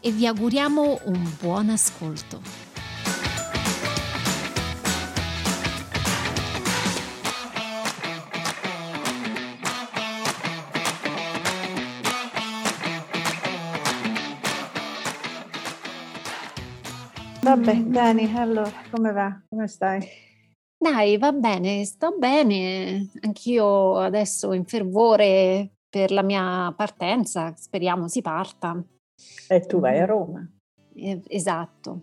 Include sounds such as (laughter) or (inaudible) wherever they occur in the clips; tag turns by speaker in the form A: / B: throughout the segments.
A: e vi auguriamo un buon ascolto.
B: Vabbè, Dani, allora, come va? Come stai?
A: Dai, va bene, sto bene. Anch'io adesso in fervore per la mia partenza, speriamo si parta.
B: E tu vai a Roma.
A: Eh, esatto,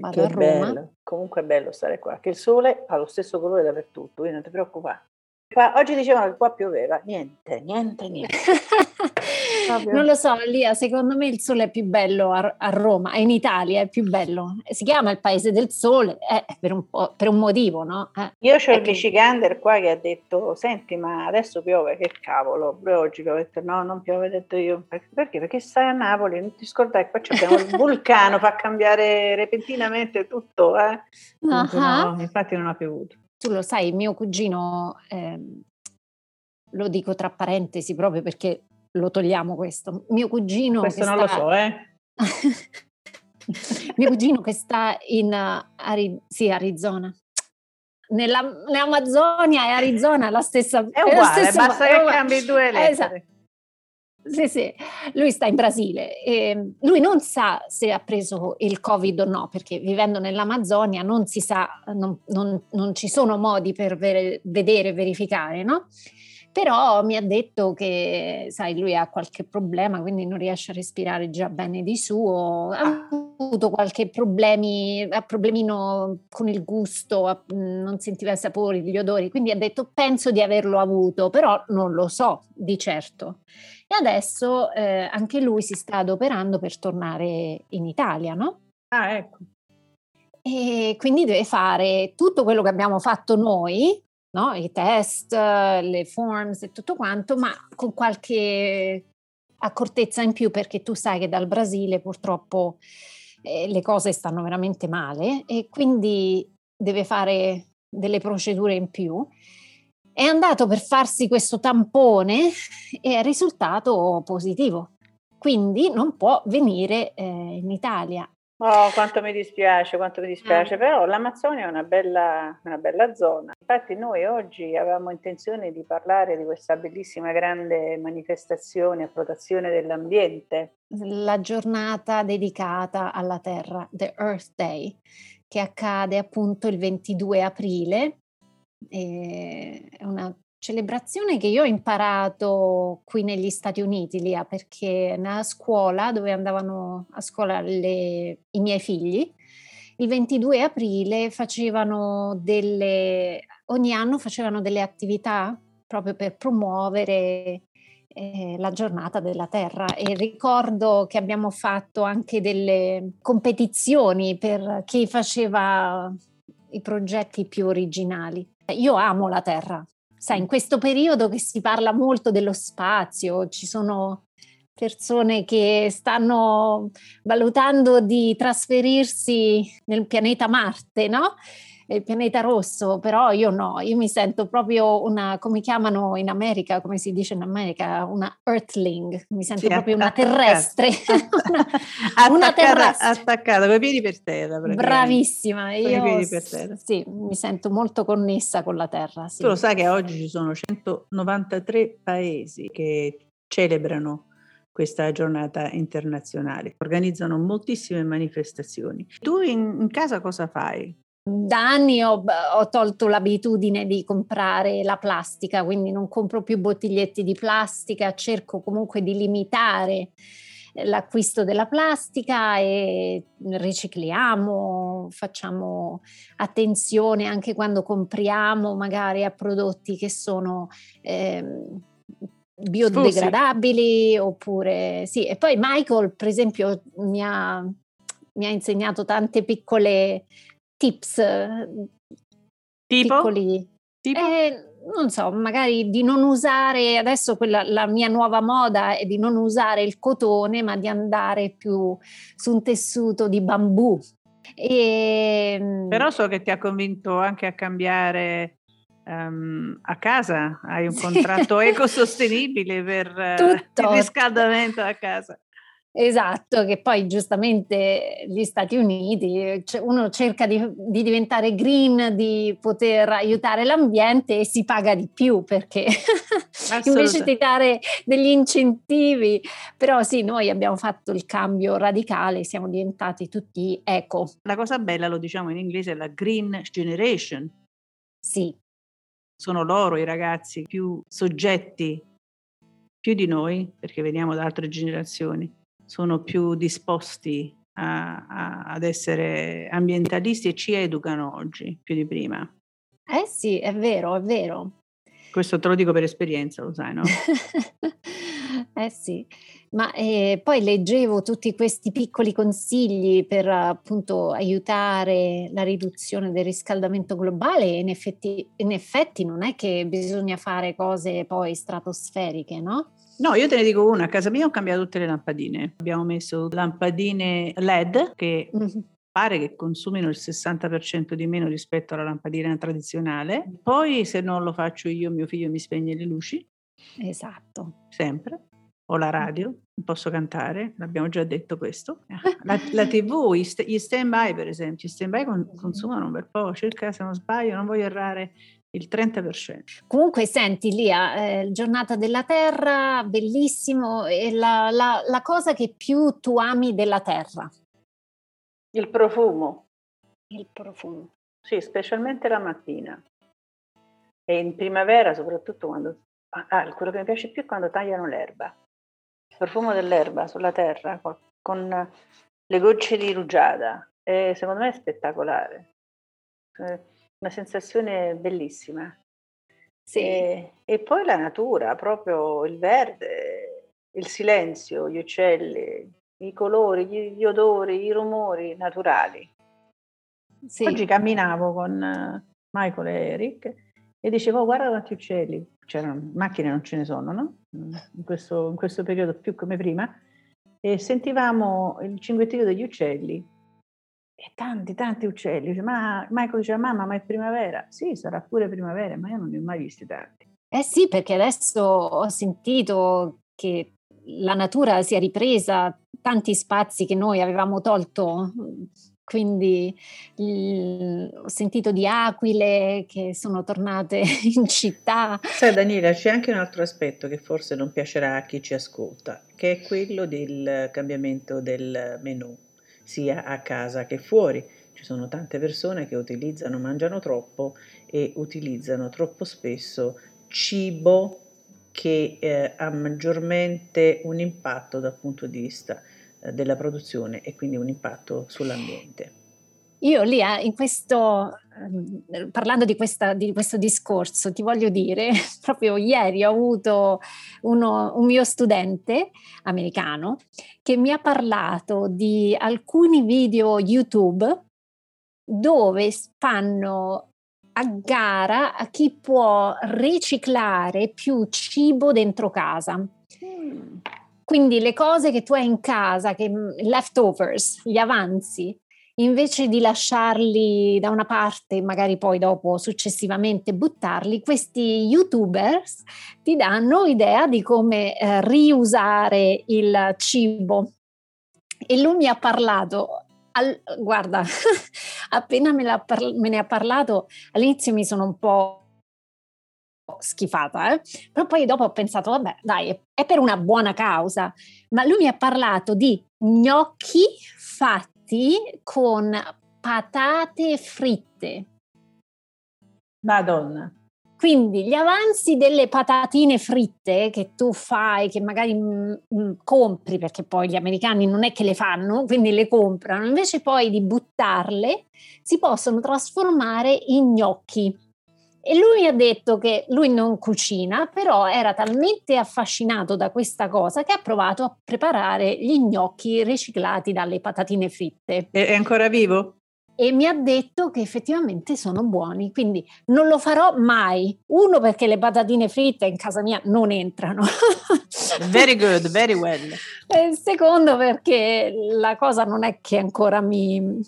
A: vado
B: Che
A: a Roma.
B: bello. Comunque è bello stare qua, che il sole ha lo stesso colore dappertutto, quindi non ti preoccupare. Qua, oggi dicevano che qua pioveva, niente, niente, niente. (laughs)
A: Non lo so, Lia, secondo me il sole è più bello a, a Roma, in Italia, è più bello. Si chiama il paese del sole eh, per, un po', per un motivo, no? Eh,
B: Io ho
A: è
B: il Michigander qua che ha detto, senti ma adesso piove, che cavolo, pure oggi ho detto no, non piove, ho detto io, perché? Perché? Stai a Napoli, non ti scordare, qua abbiamo il (laughs) vulcano, fa cambiare repentinamente tutto, eh.
A: Ah.
B: no, infatti non ha piovuto.
A: Tu lo sai, mio cugino, ehm, lo dico tra parentesi proprio perché lo togliamo questo, mio cugino
B: Questo non lo
A: sta-
B: so, eh. (laughs)
A: mio cugino che sta in uh, Ari- sì, Arizona. Nella, nell'Amazzonia e Arizona è la stessa
B: È
A: lo
B: uguale,
A: stesso-
B: basta
A: è
B: che cambi due lettere.
A: Esatto. Sì, sì, lui sta in Brasile e lui non sa se ha preso il Covid o no, perché vivendo nell'Amazzonia non si sa, non, non- non ci sono modi per vere- vedere e verificare, no? Però mi ha detto che, sai, lui ha qualche problema, quindi non riesce a respirare già bene di suo, ha avuto qualche problemi, ha problemino con il gusto, non sentiva i sapori, gli odori, quindi ha detto penso di averlo avuto, però non lo so di certo. E adesso eh, anche lui si sta adoperando per tornare in Italia, no?
B: Ah, ecco.
A: E quindi deve fare tutto quello che abbiamo fatto noi, no? I test, le forms e tutto quanto, ma con qualche accortezza in più perché tu sai che dal Brasile purtroppo eh, le cose stanno veramente male e quindi deve fare delle procedure in più. È andato per farsi questo tampone e è risultato positivo. Quindi non può venire eh, in Italia.
B: Oh, quanto mi dispiace, quanto mi dispiace,
A: Eh.
B: però l'Amazzonia è una bella, una bella zona. Infatti noi oggi avevamo intenzione di parlare di questa bellissima grande manifestazione a protezione dell'ambiente.
A: la giornata dedicata alla Terra, The Earth Day, che accade appunto il 22 aprile. E È una celebrazione che io ho imparato qui negli Stati Uniti, Lia, perché nella scuola dove andavano a scuola le- i miei figli, il 22 aprile facevano delle, ogni anno facevano delle attività proprio per promuovere eh, la giornata della Terra e ricordo che abbiamo fatto anche delle competizioni per chi faceva i progetti più originali. Io amo la Terra, sai, in questo periodo che si parla molto dello spazio, ci sono persone che stanno valutando di trasferirsi nel pianeta Marte, no? Il pianeta rosso, però io no, io mi sento proprio una, come chiamano in America, come si dice in America, una earthling, mi sento
B: Sì,
A: proprio una terrestre, (laughs) una, una
B: Attaccata,
A: terrestre.
B: attaccata, con i piedi per terra.
A: Bravissima, io
B: terra.
A: sì, mi sento molto connessa con la terra. Sì.
B: Tu lo sai che oggi ci sono 193 paesi che celebrano questa giornata internazionale, organizzano moltissime manifestazioni. Tu in, in casa cosa fai?
A: Da anni ho, ho tolto l'abitudine di comprare la plastica, quindi non compro più bottiglietti di plastica, cerco comunque di limitare l'acquisto della plastica e ricicliamo, facciamo attenzione anche quando compriamo magari a prodotti che sono ehm, biodegradabili Scusi. oppure sì. E poi Michael, per esempio, mi ha, mi ha insegnato tante piccole tips.
B: Tipo?
A: Piccoli, tipo? Eh, non so, magari di non usare, adesso quella, la mia nuova moda è di non usare il cotone, ma di andare più su un tessuto di bambù.
B: E, ehm, Però so che ti ha convinto anche a cambiare um, a casa, hai un (laughs) contratto ecosostenibile per uh, il riscaldamento a casa.
A: Esatto, che poi giustamente gli Stati Uniti, cioè uno cerca di, di, diventare green, di poter aiutare l'ambiente e si paga di più perché (laughs) invece di dare degli incentivi, però sì, noi abbiamo fatto il cambio radicale, siamo diventati tutti eco.
B: La cosa bella, lo diciamo in inglese, è la green generation.
A: Sì.
B: Sono loro i ragazzi più soggetti, più di noi, perché veniamo da altre generazioni sono più disposti a, a, ad essere ambientalisti e ci educano oggi più di prima.
A: Eh sì, è vero, è vero.
B: Questo te lo dico per esperienza, lo sai, no? (laughs)
A: eh sì, ma eh, poi leggevo tutti questi piccoli consigli per appunto aiutare la riduzione del riscaldamento globale e in effetti, in effetti non è che bisogna fare cose poi stratosferiche, no?
B: No, io te ne dico una, a casa mia ho cambiato tutte le lampadine. Abbiamo messo lampadine LED che mm-hmm. pare che consumino il 60% di meno rispetto alla lampadina tradizionale. Poi se non lo faccio io, mio figlio mi spegne le luci.
A: Esatto.
B: Sempre. O la radio, non posso cantare, l'abbiamo già detto questo. (laughs) La, la TV, gli stand by per esempio, gli stand by consumano un bel po', circa se non sbaglio, non voglio errare, il 30%.
A: Comunque senti Lia, eh, giornata della terra, bellissimo, e la, la, la cosa che più tu ami della terra?
B: Il profumo.
A: Il profumo.
B: Sì, specialmente la mattina. E in primavera soprattutto quando... Ah, quello che mi piace più è quando tagliano l'erba. Il profumo dell'erba sulla terra con le gocce di rugiada. E secondo me è spettacolare. Eh, una sensazione bellissima. Sì. E, e, poi la natura, proprio il verde, il silenzio, gli uccelli, i colori, gli, gli odori, i rumori naturali. Sì. Oggi camminavo con Michael e Eric e dicevo oh, guarda quanti uccelli, c'erano macchine non ce ne sono, no? In questo, in questo periodo più come prima, e sentivamo il cinguettio degli uccelli e tanti, tanti uccelli. Dice, ma Michael dice, mamma, ma è primavera? Sì, sarà pure primavera, ma io non ne ho mai visti tanti.
A: Eh sì, perché adesso ho sentito che la natura si è ripresa, tanti spazi che noi avevamo tolto, quindi il, ho sentito di aquile che sono tornate (laughs) in città.
B: Sai Daniela, c'è anche un altro aspetto che forse non piacerà a chi ci ascolta, che è quello del cambiamento del menù sia a casa che fuori. Ci sono tante persone che utilizzano, mangiano troppo e utilizzano troppo spesso cibo che eh, ha maggiormente un impatto dal punto di vista eh, della produzione e quindi un impatto sull'ambiente.
A: Io lì, in questo, parlando di, questa, di, questo discorso, ti voglio dire, (laughs) proprio ieri ho avuto uno, un mio studente americano che mi ha parlato di alcuni video YouTube dove fanno a gara a chi può riciclare più cibo dentro casa. Mm. Quindi le cose che tu hai in casa, che leftovers, gli avanzi, invece di lasciarli da una parte, magari poi dopo successivamente buttarli, questi youtubers ti danno idea di come eh, riusare il cibo. E lui mi ha parlato, al, guarda, (laughs) appena me, par- me, ne ha parlato, all'inizio mi sono un po' schifata, eh? però poi dopo ho pensato, vabbè, dai, è per una buona causa. Ma lui mi ha parlato di gnocchi fatti fatti con patate fritte.
B: Madonna.
A: Quindi gli avanzi delle patatine fritte che tu fai, che magari m- mm, m- mm, compri, perché poi gli americani non è che le fanno, quindi le comprano, invece poi di buttarle, si possono trasformare in gnocchi. E lui mi ha detto che lui non cucina, però era talmente affascinato da questa cosa che ha provato a preparare gli gnocchi riciclati dalle patatine fritte.
B: È ancora vivo?
A: e mi ha detto che effettivamente sono buoni, quindi non lo farò mai. Uno perché le patatine fritte in casa mia non entrano. (laughs)
B: very good, very well.
A: E secondo perché la cosa non è che ancora mi...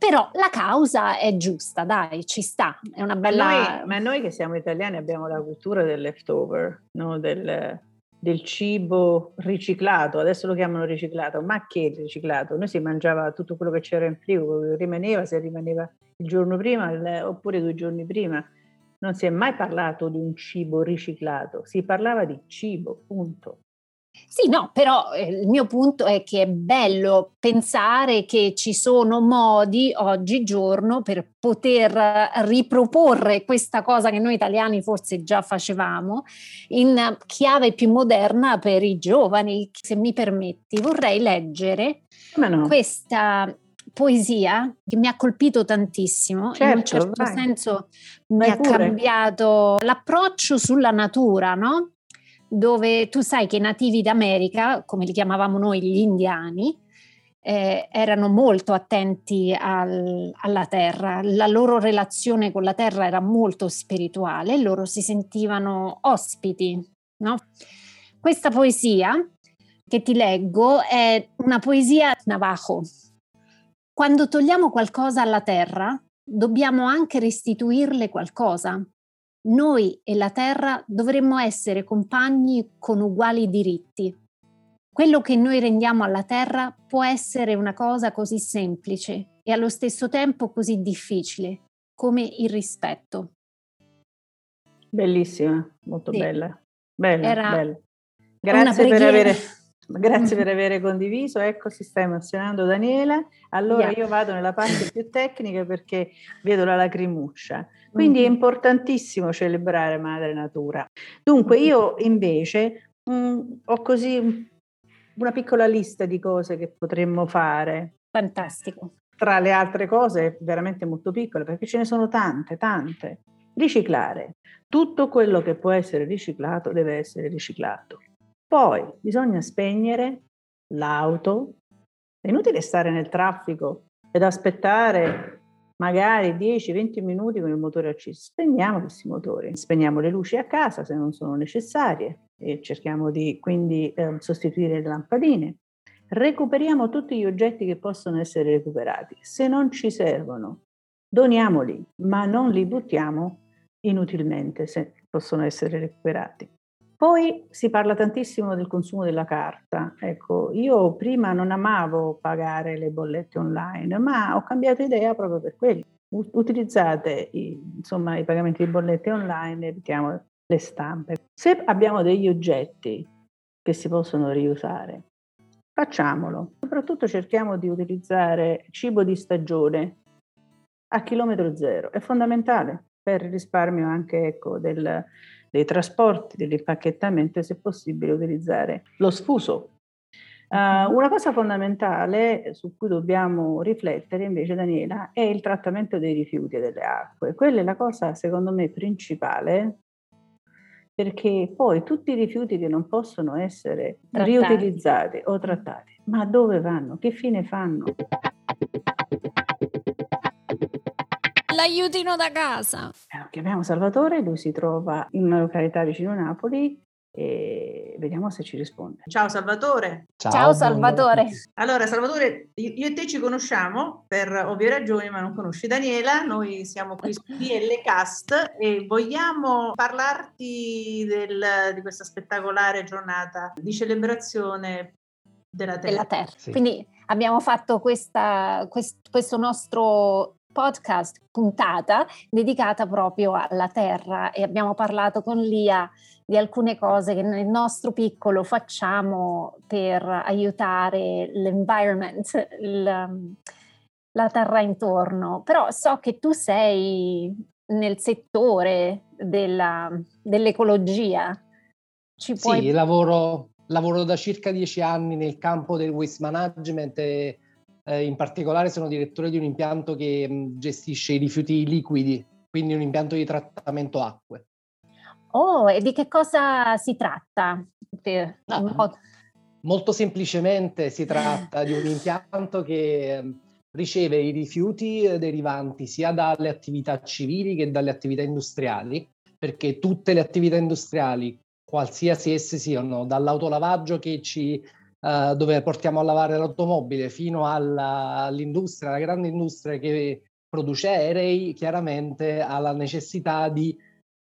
A: Però la causa è giusta, dai, ci sta, è una bella...
B: Noi, ma noi che siamo italiani abbiamo la cultura del leftover, no? del, del cibo riciclato, adesso lo chiamano riciclato, ma che riciclato? Noi si mangiava tutto quello che c'era in frigo, rimaneva se rimaneva il giorno prima oppure due giorni prima. Non si è mai parlato di un cibo riciclato, si parlava di cibo, punto.
A: Sì, no, però eh, il mio punto è che è bello pensare che ci sono modi oggigiorno per poter riproporre questa cosa che noi italiani forse già facevamo in chiave più moderna per i giovani. Se mi permetti, vorrei leggere no? questa poesia che mi ha colpito tantissimo, certo, in un certo, certo vai. senso vai mi pure. ha cambiato l'approccio sulla natura, no? Dove tu sai che i nativi d'America, come li chiamavamo noi gli indiani, eh, erano molto attenti al, alla terra, la loro relazione con la terra era molto spirituale, loro si sentivano ospiti. No? Questa poesia che ti leggo è una poesia navajo. Quando togliamo qualcosa alla terra, dobbiamo anche restituirle qualcosa. Noi e la Terra dovremmo essere compagni con uguali diritti. Quello che noi rendiamo alla Terra può essere una cosa così semplice e allo stesso tempo così difficile come il rispetto.
B: Bellissima, molto sì. bella. Bella, Era bella. Grazie per avere Grazie per (laughs) aver condiviso, ecco si sta emozionando Daniela. Allora yeah. io vado nella parte più tecnica perché vedo la lacrimuccia. Quindi mm-hmm. è importantissimo celebrare Madre Natura. Dunque io invece mh, mm, ho così una piccola lista di cose che potremmo fare.
A: Fantastico.
B: Tra le altre cose veramente molto piccole perché ce ne sono tante, tante. Riciclare. Tutto quello che può essere riciclato deve essere riciclato. Poi bisogna spegnere l'auto. È inutile stare nel traffico ed aspettare magari 10-20 minuti con il motore acceso. Spegniamo questi motori, spegniamo le luci a casa se non sono necessarie e cerchiamo di quindi eh, sostituire le lampadine. Recuperiamo tutti gli oggetti che possono essere recuperati. Se non ci servono, doniamoli, ma non li buttiamo inutilmente se possono essere recuperati. Poi si parla tantissimo del consumo della carta. Ecco, io prima non amavo pagare le bollette online, ma ho cambiato idea proprio per quello. Utilizzate i, insomma, i pagamenti di bollette online, evitiamo le stampe. Se abbiamo degli oggetti che si possono riusare, facciamolo. Soprattutto cerchiamo di utilizzare cibo di stagione a chilometro zero. È fondamentale per il risparmio anche ecco, del, dei trasporti, dell'impacchettamento e se possibile utilizzare lo sfuso. Uh, una cosa fondamentale su cui dobbiamo riflettere invece, Daniela, è il trattamento dei rifiuti e delle acque. Quella è la cosa, secondo me, principale perché poi tutti i rifiuti che non possono essere trattati. riutilizzati o trattati, ma dove vanno? Che fine fanno?
A: L'aiutino da casa.
B: Chiamiamo Salvatore, lui si trova in una località vicino a Napoli e vediamo se ci risponde. Ciao Salvatore.
A: Ciao, Ciao Salvatore.
B: Allora Salvatore, io e te ci conosciamo per ovvie ragioni, ma non conosci Daniela. Noi siamo qui su DL Cast e vogliamo parlarti del, di questa spettacolare giornata di celebrazione della Terra.
A: Della terra. Sì. Quindi abbiamo fatto questa, quest, questo nostro podcast puntata dedicata proprio alla terra e abbiamo parlato con Lia di alcune cose che nel nostro piccolo facciamo per aiutare l'environment, il, la terra intorno. Però so che tu sei nel settore della, dell'ecologia.
C: Ci puoi... Sì, lavoro, lavoro da circa dieci anni nel campo del waste management e eh, in particolare sono direttore di un impianto che mh, gestisce i rifiuti liquidi quindi un impianto di trattamento acque.
A: Oh, e di che cosa si tratta?
C: Ah, molto semplicemente si tratta di un (laughs) impianto che riceve i rifiuti eh, derivanti sia dalle attività civili che dalle attività industriali, perché tutte le attività industriali, qualsiasi esse siano, dall'autolavaggio che ci, uh, dove portiamo a lavare l'automobile fino alla, all'industria, alla grande industria che produce aerei, chiaramente ha la necessità di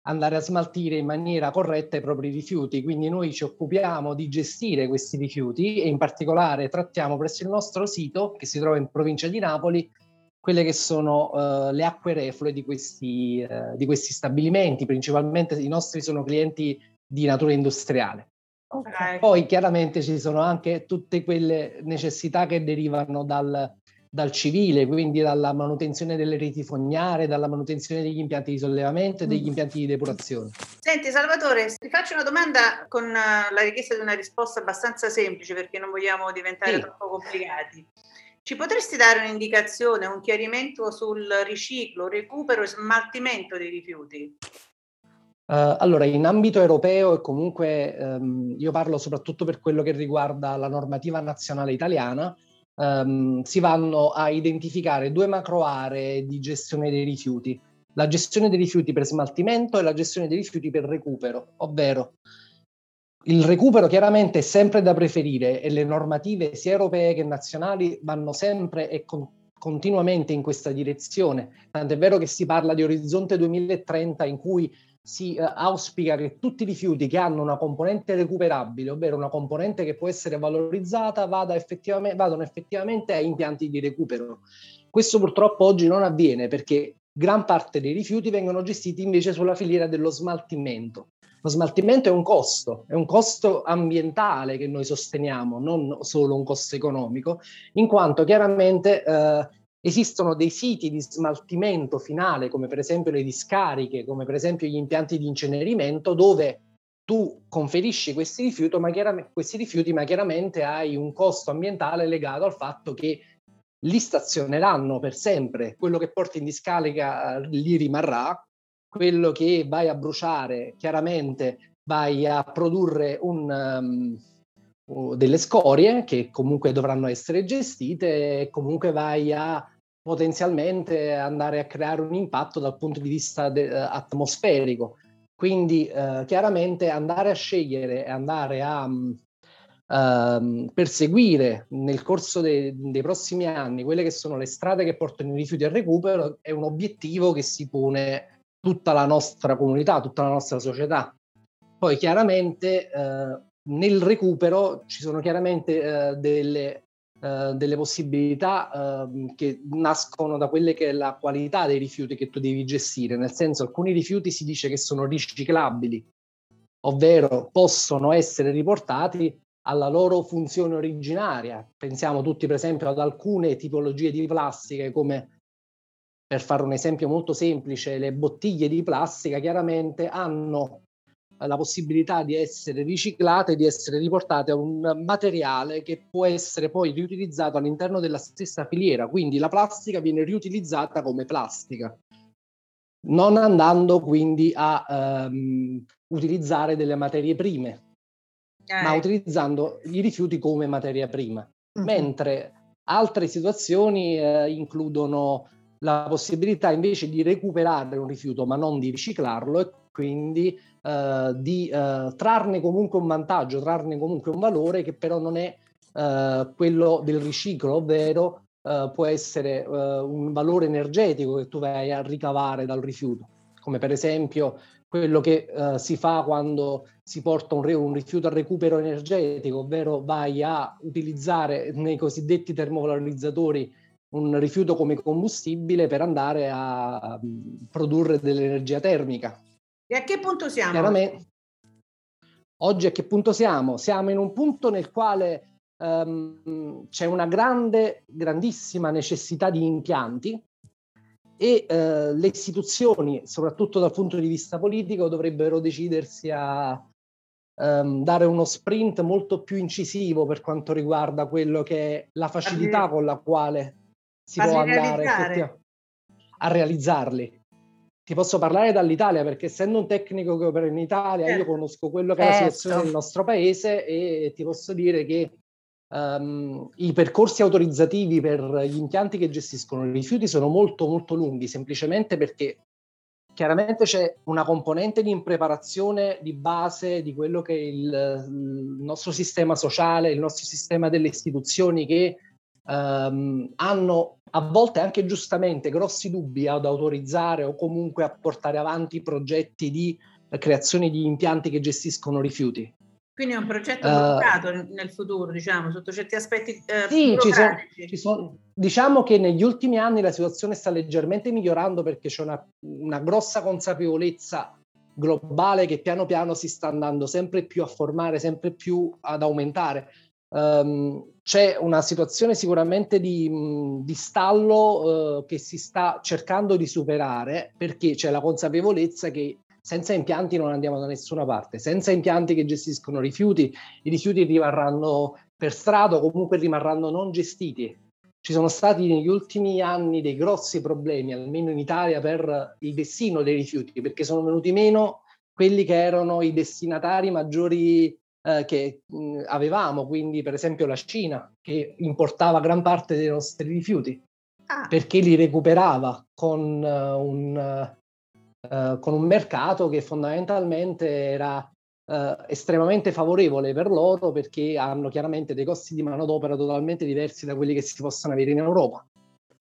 C: andare a smaltire in maniera corretta i propri rifiuti. Quindi noi ci occupiamo di gestire questi rifiuti e in particolare trattiamo presso il nostro sito, che si trova in provincia di Napoli, quelle che sono uh, le acque reflue di questi, uh, di questi stabilimenti. Principalmente i nostri sono clienti di natura industriale. Okay. Poi chiaramente ci sono anche tutte quelle necessità che derivano dal, dal civile, quindi dalla manutenzione delle reti fognarie, dalla manutenzione degli impianti di sollevamento e degli mm. impianti di depurazione.
B: Senti Salvatore, ti faccio una domanda con eh, la richiesta di una risposta abbastanza semplice perché non vogliamo diventare sì. troppo complicati. Ci potresti dare un'indicazione, un chiarimento sul riciclo, recupero e smaltimento dei rifiuti?
C: Uh, allora, in ambito europeo e comunque um, io parlo soprattutto per quello che riguarda la normativa nazionale italiana, um, si vanno a identificare due macro aree di gestione dei rifiuti, la gestione dei rifiuti per smaltimento e la gestione dei rifiuti per recupero, ovvero il recupero chiaramente è sempre da preferire e le normative sia europee che nazionali vanno sempre e con, continuamente in questa direzione. Tant'è vero che si parla di orizzonte 2030 in cui si eh, auspica che tutti i rifiuti che hanno una componente recuperabile, ovvero una componente che può essere valorizzata, vada effettivamente, vadano effettivamente a impianti di recupero. Questo purtroppo oggi non avviene perché gran parte dei rifiuti vengono gestiti invece sulla filiera dello smaltimento. Lo smaltimento è un costo, è un costo ambientale che noi sosteniamo, non solo un costo economico, in quanto chiaramente eh, Esistono dei siti di smaltimento finale, come per esempio le discariche, come per esempio gli impianti di incenerimento, dove tu conferisci questi rifiuti, ma questi rifiuti, ma chiaramente hai un costo ambientale legato al fatto che li stazioneranno per sempre. Quello che porti in discarica eh, lì rimarrà, quello che vai a bruciare chiaramente vai a produrre un, um, delle scorie che comunque dovranno essere gestite e comunque vai a potenzialmente andare a creare un impatto dal punto di vista de- eh, atmosferico. Quindi eh, chiaramente andare a scegliere e andare a um, uh, perseguire nel corso de- dei prossimi anni quelle che sono le strade che portano i rifiuti al recupero è un obiettivo che si pone tutta la nostra comunità, tutta la nostra società. Poi chiaramente eh, nel recupero ci sono chiaramente eh, delle eh, delle possibilità uh, che nascono da quelle che è la qualità dei rifiuti che tu devi gestire, nel senso alcuni rifiuti si dice che sono riciclabili, ovvero possono essere riportati alla loro funzione originaria. Pensiamo tutti per esempio ad alcune tipologie di plastiche come per fare un esempio molto semplice, le bottiglie di plastica chiaramente hanno la possibilità di essere riciclate, di essere riportate a un materiale che può essere poi riutilizzato all'interno della stessa filiera, quindi la plastica viene riutilizzata come plastica, non andando quindi a um, utilizzare delle materie prime, eh. ma utilizzando i rifiuti come materia prima. Uh-huh. Mentre altre situazioni eh, includono la possibilità invece di recuperare un rifiuto ma non di riciclarlo e quindi eh, di eh, trarne comunque un vantaggio, trarne comunque un valore che però non è eh, quello del riciclo, ovvero eh, può essere un valore energetico che tu vai a ricavare dal rifiuto, come per esempio quello che si fa quando si porta un, un, rifiuto a recupero energetico, ovvero vai a utilizzare nei cosiddetti termovalorizzatori un rifiuto come combustibile per andare a, a produrre dell'energia termica.
B: E a che punto siamo?
C: Chiaramente, oggi a che punto siamo? Siamo in un punto nel quale um, c'è una grande, grandissima necessità di impianti e uh, le istituzioni, soprattutto dal punto di vista politico, dovrebbero decidersi a um, dare uno sprint molto più incisivo per quanto riguarda quello che è la facilità con la quale si può andare a realizzarli ti posso parlare dall'Italia perché essendo un tecnico che opera in Italia, certo. io conosco quello che è la situazione certo. del nostro paese e ti posso dire che um, i percorsi autorizzativi per gli impianti che gestiscono i rifiuti sono molto molto lunghi, semplicemente perché chiaramente c'è una componente di impreparazione di base di quello che è il, il nostro sistema sociale, il nostro sistema delle istituzioni che um, hanno a volte anche giustamente grossi dubbi ad autorizzare o comunque a portare avanti progetti di creazione di impianti che gestiscono rifiuti.
B: Quindi è un progetto bloccato uh, nel futuro, diciamo, sotto certi aspetti eh,
C: Sì, ci sono, ci sono, diciamo che negli ultimi anni la situazione sta leggermente migliorando perché c'è una, una grossa consapevolezza globale che piano piano si sta andando sempre più a formare, sempre più ad aumentare. Um, c'è una situazione sicuramente di, di stallo uh, che si sta cercando di superare perché c'è la consapevolezza che senza impianti non andiamo da nessuna parte, senza impianti che gestiscono rifiuti, i rifiuti rimarranno per strada o comunque rimarranno non gestiti. Ci sono stati negli ultimi anni dei grossi problemi, almeno in Italia, per il destino dei rifiuti, perché sono venuti meno quelli che erano i destinatari maggiori eh, che mh, avevamo, quindi per esempio la Cina, che importava gran parte dei nostri rifiuti, ah. perché li recuperava con uh, un eh, con un mercato che fondamentalmente era eh, estremamente favorevole per loro perché hanno chiaramente dei costi di manodopera totalmente diversi da quelli che si possono avere in Europa,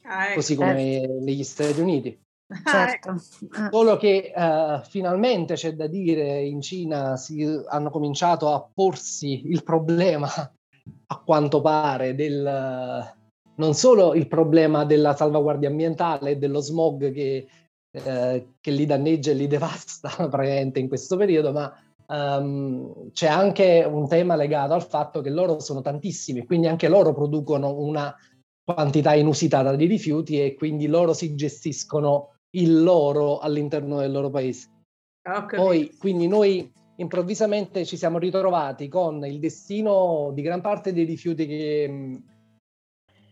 C: ah, ecco. così come certo. negli Stati Uniti.
A: Certo.
C: Ah. Solo che uh, finalmente c'è da dire in Cina si, hanno cominciato a porsi il problema, a quanto pare, del, non solo il problema della salvaguardia ambientale e dello smog che eh, che li danneggia e li (laughs) devasta praticamente in questo periodo, ma um, c'è anche un tema legato al fatto che loro sono tantissimi, quindi anche loro producono una quantità inusitata di rifiuti e quindi loro si gestiscono il loro all'interno del loro paese. Okay. Poi, quindi noi improvvisamente ci siamo ritrovati con il destino di gran parte dei rifiuti che,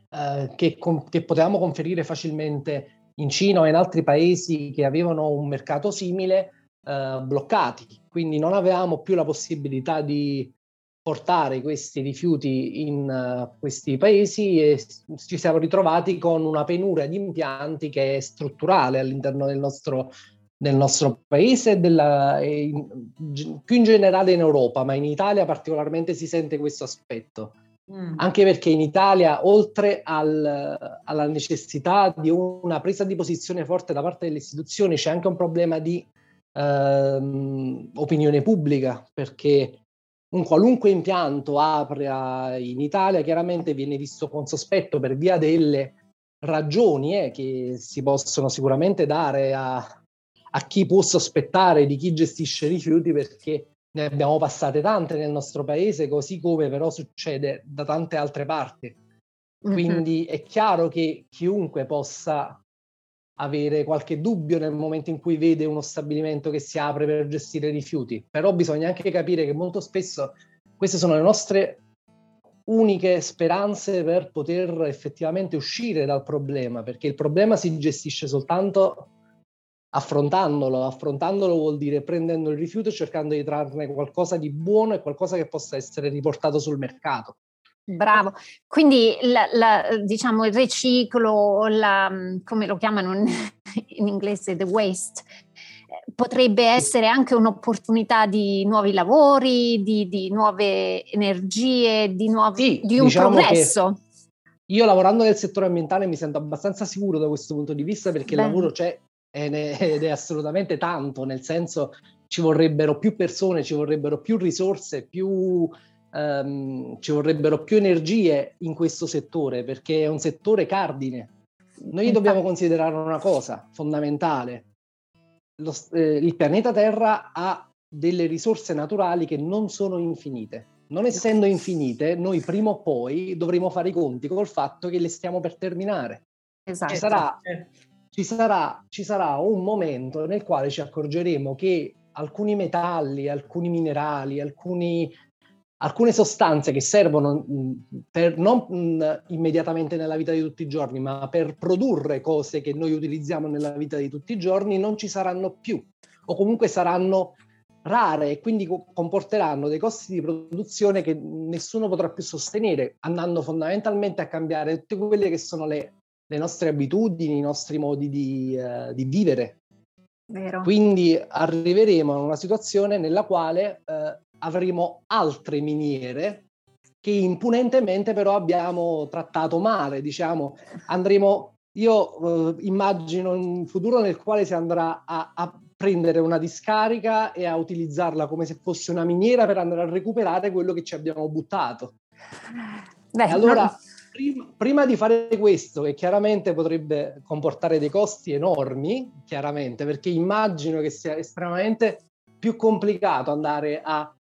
C: eh, che, che potevamo conferire facilmente in Cina o in altri paesi che avevano un mercato simile eh, bloccati, quindi non avevamo più la possibilità di portare questi rifiuti in uh, questi paesi e ci siamo ritrovati con una penuria di impianti che è strutturale all'interno del nostro, del nostro paese e, della, e in, più in generale in Europa, ma in Italia particolarmente si sente questo aspetto. Mm. Anche perché in Italia, oltre al, alla necessità di una presa di posizione forte da parte delle istituzioni, c'è anche un problema di ehm, opinione pubblica, perché un qualunque impianto apre in Italia chiaramente viene visto con sospetto per via delle ragioni eh, che si possono sicuramente dare a, a chi può sospettare di chi gestisce rifiuti perché ne abbiamo passate tante nel nostro paese, così come però succede da tante altre parti. Quindi mm-hmm. è chiaro che chiunque possa avere qualche dubbio nel momento in cui vede uno stabilimento che si apre per gestire rifiuti, però bisogna anche capire che molto spesso queste sono le nostre uniche speranze per poter effettivamente uscire dal problema, perché il problema si gestisce soltanto affrontandolo. Affrontandolo vuol dire prendendo il rifiuto e cercando di trarne qualcosa di buono e qualcosa che possa essere riportato sul mercato.
A: Bravo, quindi la, la, diciamo il riciclo, la, come lo chiamano in, (laughs) in inglese, the waste, eh, potrebbe essere anche un'opportunità di nuovi lavori, di, di nuove energie, di, nuovi, sì, di un diciamo progresso.
C: Io lavorando nel settore ambientale mi sento abbastanza sicuro da questo punto di vista perché Bene. il lavoro c'è ed è, assolutamente tanto, nel senso ci vorrebbero più persone, ci vorrebbero più risorse, più, um, ci vorrebbero più energie in questo settore perché è un settore cardine. Noi dobbiamo considerare una cosa fondamentale. Lo, eh, il pianeta Terra ha delle risorse naturali che non sono infinite. Non essendo infinite, noi prima o poi dovremo fare i conti col fatto che le stiamo per terminare. Esatto. Ci sarà certo ci sarà, ci sarà un momento nel quale ci accorgeremo che alcuni metalli, alcuni minerali, alcuni alcune sostanze che servono mh, per, non mh, immediatamente nella vita di tutti i giorni, ma per produrre cose che noi utilizziamo nella vita di tutti i giorni, non ci saranno più o comunque saranno rare e quindi comporteranno dei costi di produzione che nessuno potrà più sostenere, andando fondamentalmente a cambiare tutte quelle che sono le, le nostre abitudini, i nostri modi di, uh, di vivere. Vero. Quindi arriveremo a una situazione nella quale uh, avremo altre miniere che impunentemente però abbiamo trattato male, diciamo, andremo, io eh, immagino un futuro nel quale si andrà a, a, prendere una discarica e a utilizzarla come se fosse una miniera per andare a recuperare quello che ci abbiamo buttato. Beh, allora, non... prima, prima, di fare questo, che chiaramente potrebbe comportare dei costi enormi, chiaramente, perché immagino che sia estremamente più complicato andare a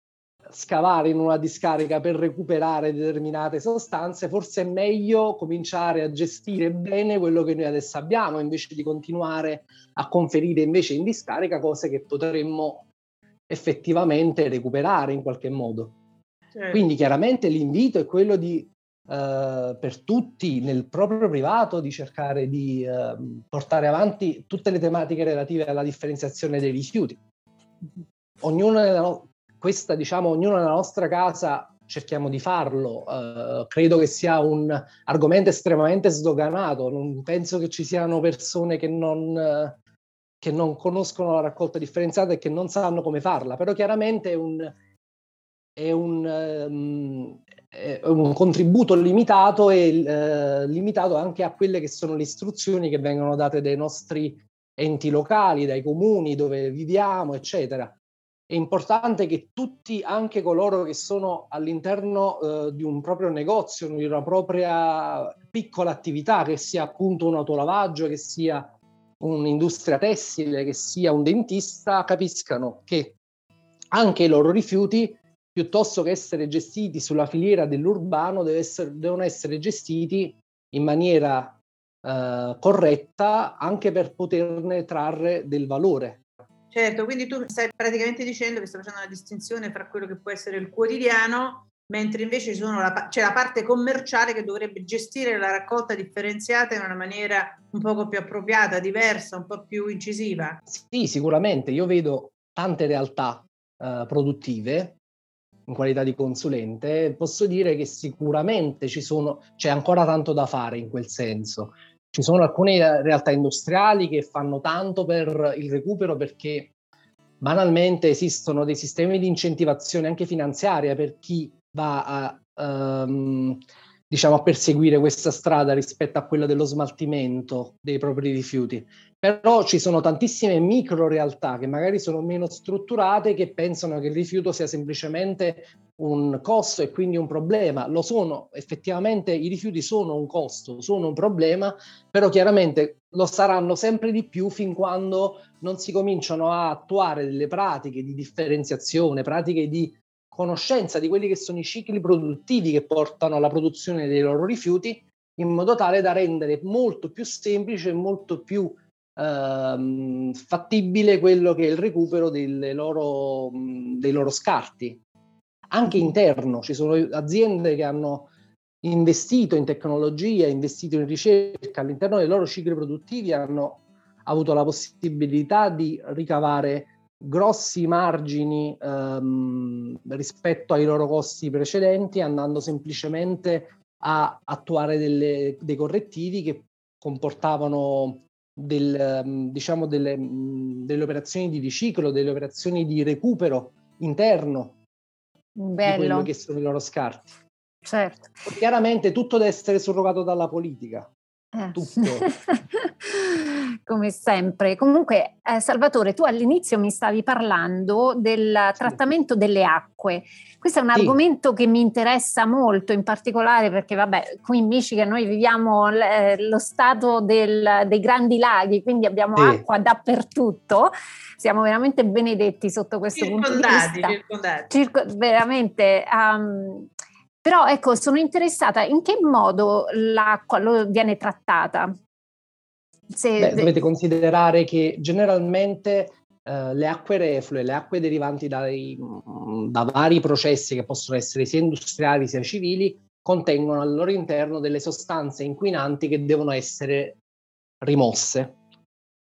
C: scavare in una discarica per recuperare determinate sostanze, forse è meglio cominciare a gestire bene quello che noi adesso abbiamo, invece di continuare a conferire invece in discarica cose che potremmo effettivamente recuperare in qualche modo. Certo. Quindi chiaramente l'invito è quello di Uh, per tutti nel proprio privato di cercare di uh, portare avanti tutte le tematiche relative alla differenziazione dei rifiuti. Ognuno nella, no- questa, diciamo, ognuno nella nostra casa cerchiamo di farlo. Uh, credo che sia un argomento estremamente sdoganato. Non penso che ci siano persone che non, uh, che non conoscono la raccolta differenziata e che non sanno come farla, però chiaramente è un, è un, um, è un contributo limitato e uh, limitato anche a quelle che sono le istruzioni che vengono date dai nostri enti locali, dai comuni dove viviamo, eccetera è importante che tutti, anche coloro che sono all'interno eh, di un proprio negozio, di una propria piccola attività, che sia appunto un autolavaggio, che sia un'industria tessile, che sia un dentista, capiscano che anche i loro rifiuti, piuttosto che essere gestiti sulla filiera dell'urbano, essere, devono essere gestiti in maniera eh, corretta anche per poterne trarre del valore
B: Certo, quindi tu stai praticamente dicendo che stai facendo una distinzione fra quello che può essere il quotidiano, mentre invece la, c'è la parte commerciale che dovrebbe gestire la raccolta differenziata in una maniera un poco più appropriata, diversa, un po' più incisiva.
C: Sì, sicuramente. Io vedo tante realtà uh, produttive in qualità di consulente, posso dire che sicuramente sono, c'è ancora tanto da fare in quel senso. Ci sono alcune realtà industriali che fanno tanto per il recupero perché banalmente esistono dei sistemi di incentivazione anche finanziaria per chi va a, um, diciamo, a perseguire questa strada rispetto a quella dello smaltimento dei propri rifiuti. Però ci sono tantissime micro realtà che magari sono meno strutturate che pensano che il rifiuto sia semplicemente un costo e quindi un problema. Lo sono, effettivamente i rifiuti sono un costo, sono un problema, però chiaramente lo saranno sempre di più fin quando non si cominciano a attuare delle pratiche di differenziazione, pratiche di conoscenza di quelli che sono i cicli produttivi che portano alla produzione dei loro rifiuti, in modo tale da rendere molto più semplice e molto più ehm, fattibile quello che è il recupero loro, dei loro scarti. Anche interno, ci sono aziende che hanno investito in tecnologia, investito in ricerca all'interno dei loro cicli produttivi, hanno avuto la possibilità di ricavare grossi margini ehm, rispetto ai loro costi precedenti, andando semplicemente a attuare delle, dei correttivi che comportavano del, ehm, diciamo delle, delle, operazioni di riciclo, delle operazioni di recupero interno Bello. di quello che sono i loro scarti. Certo. Chiaramente tutto deve essere surrogato dalla politica. Eh. Tutto. (laughs)
A: Come sempre. Comunque, eh, Salvatore, tu all'inizio mi stavi parlando del sì. trattamento delle acque. Questo è un sì. argomento che mi interessa molto, in particolare perché, vabbè, qui in Michigan noi viviamo l- eh, lo stato del, dei grandi laghi, quindi abbiamo sì. acqua dappertutto. Siamo veramente benedetti sotto questo punto di vista. Circondati. Circo- veramente. Um, però ecco, sono interessata in che modo l'acqua viene trattata?
C: Se... Beh, dovete considerare che generalmente eh, le acque reflue, le acque derivanti dai, da vari processi che possono essere sia industriali sia civili, contengono al loro interno delle sostanze inquinanti che devono essere rimosse.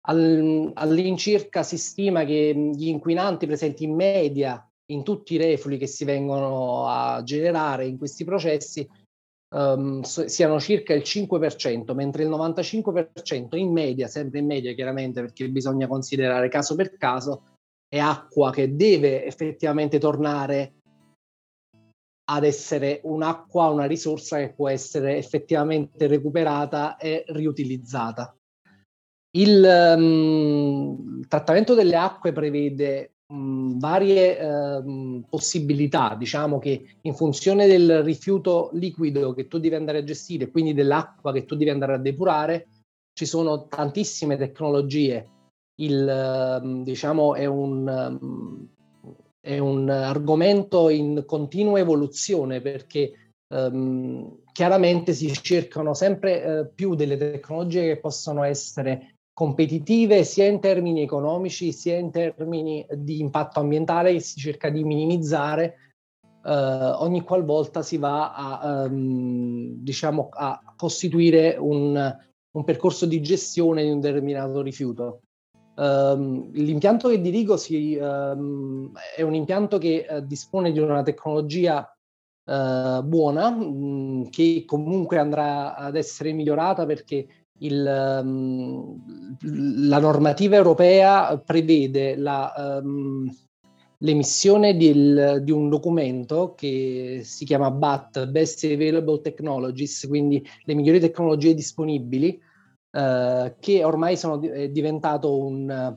C: Al, all'incirca si stima che gli inquinanti presenti in media in tutti i reflui che si vengono a generare in questi processi um, siano circa il 5%, mentre il 95% in media, sempre in media chiaramente perché bisogna considerare caso per caso, è acqua che deve effettivamente tornare ad essere un'acqua, una risorsa che può essere effettivamente recuperata e riutilizzata. Il um, trattamento delle acque prevede um, varie uh, possibilità, diciamo che in funzione del rifiuto liquido che tu devi andare a gestire, quindi dell'acqua che tu devi andare a depurare, ci sono tantissime tecnologie. Il, uh, diciamo, è un, um, è un argomento in continua evoluzione perché um, chiaramente si cercano sempre uh, più delle tecnologie che possono essere competitive sia in termini economici sia in termini di impatto ambientale che si cerca di minimizzare uh, ogni qualvolta si va a, um, diciamo, a costituire un, un percorso di gestione di un determinato rifiuto. Um, l'impianto che dirigo si, um, è un impianto che uh, dispone di una tecnologia uh, buona, mh, mm, che comunque andrà ad essere migliorata perché il, um, la normativa europea prevede la, um, l'emissione di, di, un documento che si chiama BAT, Best Available Technologies, quindi le migliori tecnologie disponibili, eh, che ormai sono, è diventato un,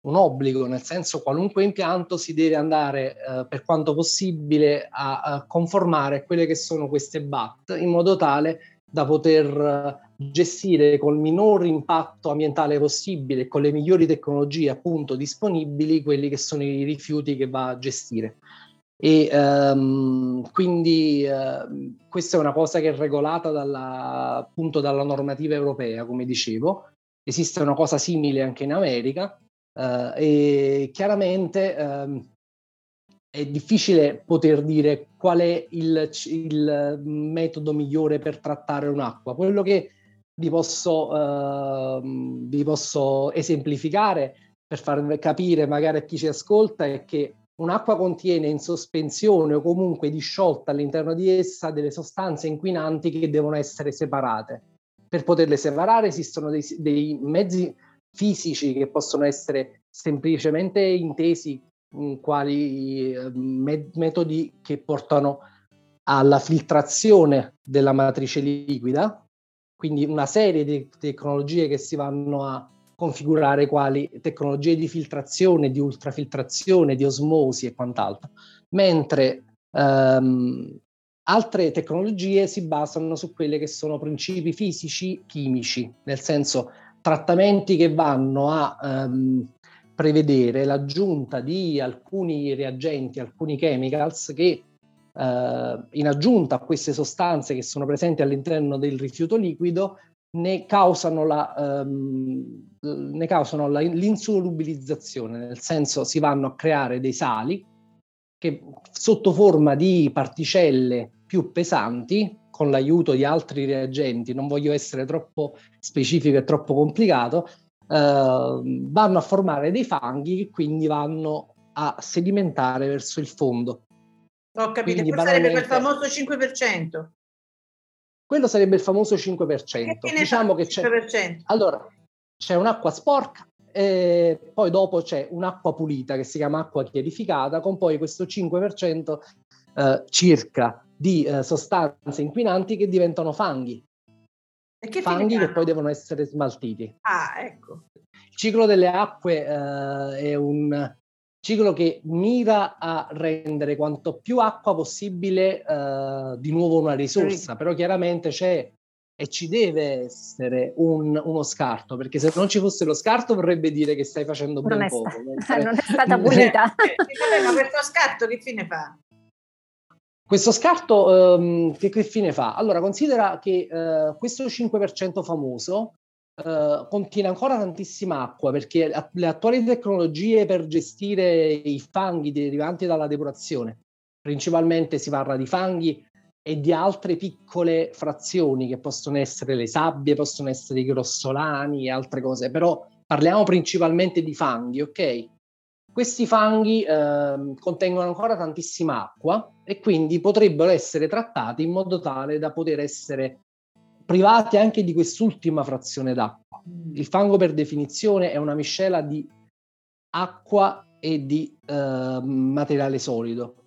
C: un, obbligo, nel senso qualunque impianto si deve andare eh, per quanto possibile a, a, conformare quelle che sono queste BAT in modo tale da poter gestire col minor impatto ambientale possibile, con le migliori tecnologie appunto disponibili, quelli che sono i rifiuti che va a gestire. E um, quindi uh, questa è una cosa che è regolata dalla, appunto dalla normativa europea, come dicevo. Esiste una cosa simile anche in America uh, e chiaramente um, è difficile poter dire qual è il, il, metodo migliore per trattare un'acqua. Quello che vi posso, uh, vi posso esemplificare per far capire magari a chi ci ascolta è che Un'acqua contiene in sospensione o comunque disciolta all'interno di essa delle sostanze inquinanti che devono essere separate. Per poterle separare esistono dei, dei mezzi fisici che possono essere semplicemente intesi quali eh, me- metodi che portano alla filtrazione della matrice liquida, quindi una serie di tecnologie che si vanno a configurare quali tecnologie di filtrazione, di ultrafiltrazione, di osmosi e quant'altro, mentre ehm, altre tecnologie si basano su quelle che sono principi fisici chimici, nel senso trattamenti che vanno a ehm, prevedere l'aggiunta di alcuni reagenti, alcuni chemicals che eh, in aggiunta a queste sostanze che sono presenti all'interno del rifiuto liquido ne causano, la, um, ne causano la, l'insolubilizzazione, nel senso si vanno a creare dei sali che sotto forma di particelle più pesanti, con l'aiuto di altri reagenti, non voglio essere troppo specifico e troppo complicato, uh, vanno a formare dei fanghi che quindi vanno a sedimentare verso il fondo.
B: Ho capito, quindi, sarebbe quel famoso 5%.
C: Quello sarebbe il famoso 5%. Che diciamo che c'è, 5%? Allora, c'è un'acqua sporca e poi dopo c'è un'acqua pulita che si chiama acqua chiarificata con poi questo 5% eh, circa di eh, sostanze inquinanti che diventano fanghi. E che fanghi che poi devono essere smaltiti.
B: Ah, ecco.
C: Il ciclo delle acque eh, è un ciclo che mira a rendere quanto più acqua possibile uh, di nuovo una risorsa, però chiaramente c'è e ci deve essere un, uno scarto, perché se non ci fosse lo scarto vorrebbe dire che stai facendo ben (laughs) non poco. Sta-
A: mentre... non è stata (laughs) pulita.
B: eh, ma questo scarto che fine fa?
C: Questo scarto um, che, che, fine fa? Allora, considera che uh, questo 5% famoso uh, contiene ancora tantissima acqua perché le attuali tecnologie per gestire i fanghi derivanti dalla depurazione, principalmente si parla di fanghi e di altre piccole frazioni che possono essere le sabbie, possono essere i grossolani e altre cose, però parliamo principalmente di fanghi, ok? Questi fanghi eh, contengono ancora tantissima acqua e quindi potrebbero essere trattati in modo tale da poter essere privati anche di quest'ultima frazione d'acqua. Mm. Il fango per definizione è una miscela di acqua e di eh, materiale solido.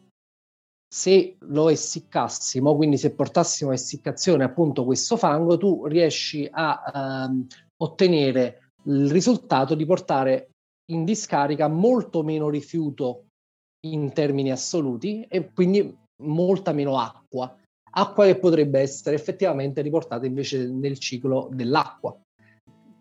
C: Se lo essiccassimo, quindi se portassimo a essiccazione appunto questo fango, tu riesci a ehm, ottenere il risultato di portare in discarica molto meno rifiuto in termini assoluti e quindi molta meno acqua, acqua che potrebbe essere effettivamente riportata invece nel ciclo dell'acqua.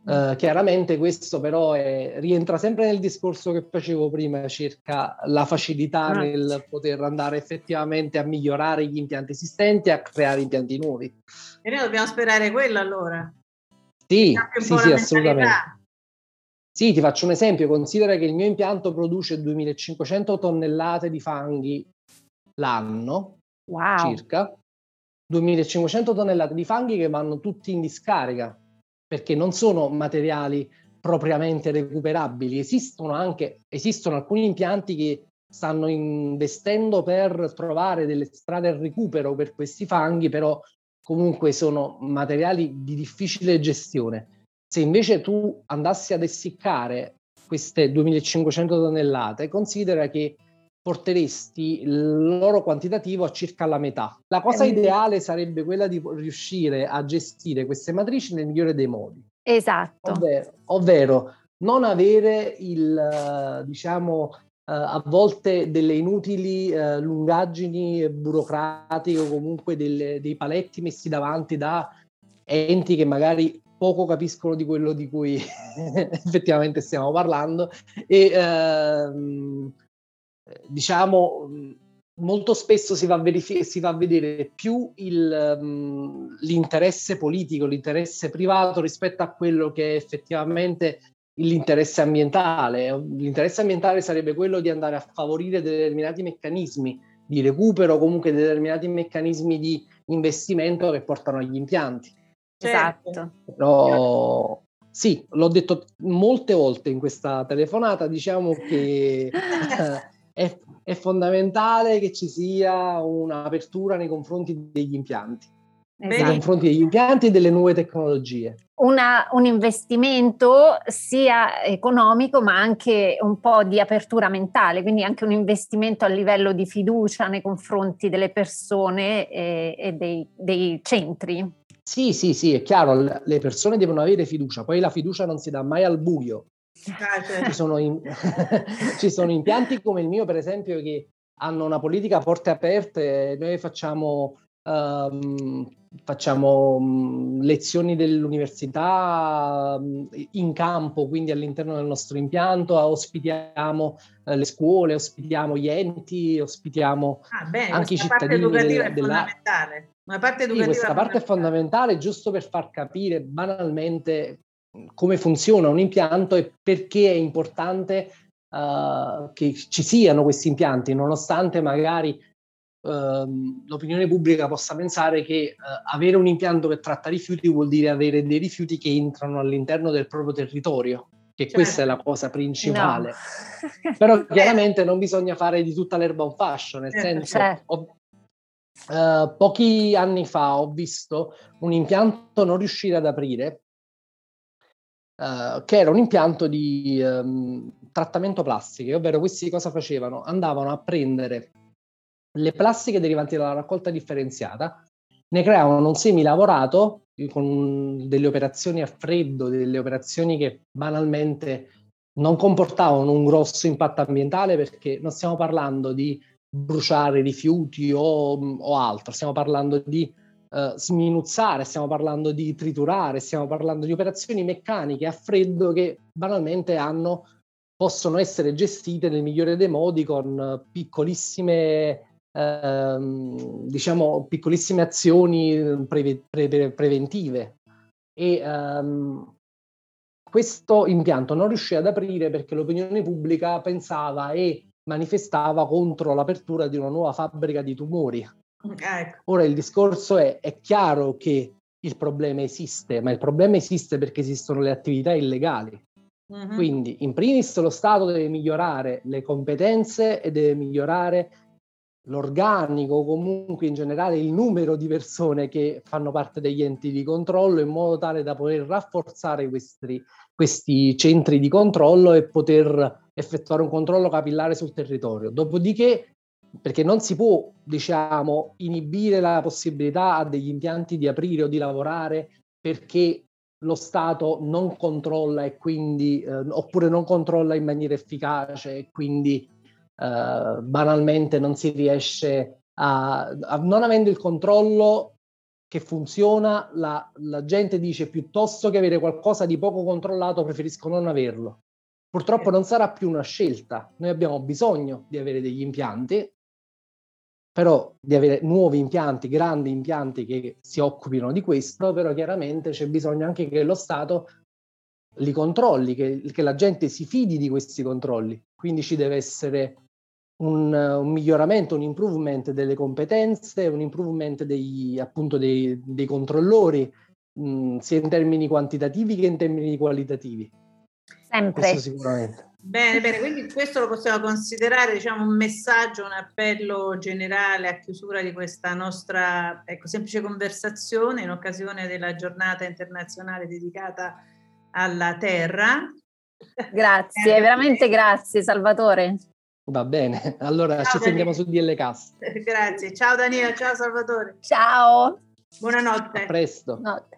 C: Uh, chiaramente questo però è, rientra sempre nel discorso che facevo prima circa la facilità ah. nel poter andare effettivamente a migliorare gli impianti esistenti e a creare impianti nuovi.
B: E noi dobbiamo sperare quello allora.
C: Sì, sì, sì, assolutamente. Sì, ti faccio un esempio, considera che il mio impianto produce 2500 tonnellate di fanghi l'anno, wow. circa, 2500 tonnellate di fanghi che vanno tutti in discarica, perché non sono materiali propriamente recuperabili, esistono anche, esistono alcuni impianti che stanno investendo per trovare delle strade al recupero per questi fanghi, però comunque sono materiali di difficile gestione. Se invece tu andassi ad essiccare queste 2500 tonnellate, considera che porteresti il loro quantitativo a circa la metà. La cosa eh, ideale sarebbe quella di riuscire a gestire queste matrici nel migliore dei modi.
A: Esatto.
C: Ovvero, ovvero non avere il, diciamo, Uh, a volte delle inutili uh, lungaggini burocratiche o comunque delle, dei paletti messi davanti da enti che magari poco capiscono di quello di cui (laughs) effettivamente stiamo parlando e ehm, diciamo molto spesso si va, a verific- si va a vedere più il, um, l'interesse politico, l'interesse privato rispetto a quello che è effettivamente l'interesse ambientale. L'interesse ambientale sarebbe quello di andare a favorire determinati meccanismi di recupero, comunque determinati meccanismi di investimento che portano agli impianti.
A: Certo. esatto.
C: Però sì, l'ho detto molte volte in questa telefonata, diciamo che (laughs) è, è, fondamentale che ci sia un'apertura nei confronti degli impianti, esatto. nei confronti degli impianti e delle nuove tecnologie.
A: Una, un investimento sia economico ma anche un po' di apertura mentale, quindi anche un investimento a livello di fiducia nei confronti delle persone e, e dei, dei centri.
C: Sì, sì, sì, è chiaro, le persone devono avere fiducia, poi la fiducia non si dà mai al buio. Ci sono, in... (laughs) Ci sono impianti come il mio, per esempio, che hanno una politica a porte aperte, noi facciamo um, facciamo um, lezioni dell'università um, in campo, quindi all'interno del nostro impianto, ospitiamo uh, le scuole, ospitiamo gli enti, ospitiamo ah, bene, anche i cittadini
B: della, della... Una parte educativa.
C: Sì, questa parte è fondamentale giusto per far capire banalmente come funziona un impianto e perché è importante uh, che ci siano questi impianti, nonostante magari uh, l'opinione pubblica possa pensare che uh, avere un impianto che tratta rifiuti vuol dire avere dei rifiuti che entrano all'interno del proprio territorio che certo. questa è la cosa principale. No. Però (laughs) chiaramente non bisogna fare di tutta l'erba un fascio, nel certo. senso, certo. Uh, pochi anni fa ho visto un impianto non riuscire ad aprire, uh, che era un impianto di um, trattamento plastiche, ovvero questi cosa facevano? Andavano a prendere le plastiche derivanti dalla raccolta differenziata, ne creavano un semilavorato con delle operazioni a freddo, delle operazioni che banalmente non comportavano un grosso impatto ambientale perché non stiamo parlando di bruciare rifiuti o, o altro, stiamo parlando di uh, sminuzzare, stiamo parlando di triturare, stiamo parlando di operazioni meccaniche a freddo che banalmente hanno, possono essere gestite nel migliore dei modi con piccolissime Uh, diciamo piccolissime azioni preve- pre- preventive e um, questo impianto non riusciva ad aprire perché l'opinione pubblica pensava e manifestava contro l'apertura di una nuova fabbrica di tumori. Ecco. Ora il discorso è, è chiaro che il problema esiste, ma il problema esiste perché esistono le attività illegali. Uh-huh. Quindi, in primis, lo Stato deve migliorare le competenze e deve migliorare l'organico, comunque in generale il numero di persone che fanno parte degli enti di controllo in modo tale da poter rafforzare questi, questi centri di controllo e poter effettuare un controllo capillare sul territorio. Dopodiché, perché non si può, diciamo, inibire la possibilità a degli impianti di aprire o di lavorare perché lo Stato non controlla e quindi, eh, oppure non controlla in maniera efficace e quindi eh, banalmente non si riesce a, a, non avendo il controllo che funziona, la, la, gente dice piuttosto che avere qualcosa di poco controllato preferisco non averlo. Purtroppo non sarà più una scelta, noi abbiamo bisogno di avere degli impianti, però di avere nuovi impianti, grandi impianti che si occupino di questo, però chiaramente c'è bisogno anche che lo Stato li controlli, che, che la gente si fidi di questi controlli. Quindi ci deve essere un, un, miglioramento, un improvement delle competenze, un improvement dei, appunto dei, dei controllori, mh, sia in termini quantitativi che in termini qualitativi.
A: Sempre.
C: Questo sicuramente.
B: Bene, bene, quindi questo lo possiamo considerare diciamo, un messaggio, un appello generale a chiusura di questa nostra ecco, semplice conversazione in occasione della giornata internazionale dedicata alla terra.
A: Grazie, eh, veramente grazie Salvatore.
C: Va bene, (laughs) allora ciao, ci sentiamo su DL Cast. (laughs)
B: Grazie, ciao Danilo, ciao Salvatore.
A: Ciao.
B: Buonanotte.
C: A presto.
A: Notte.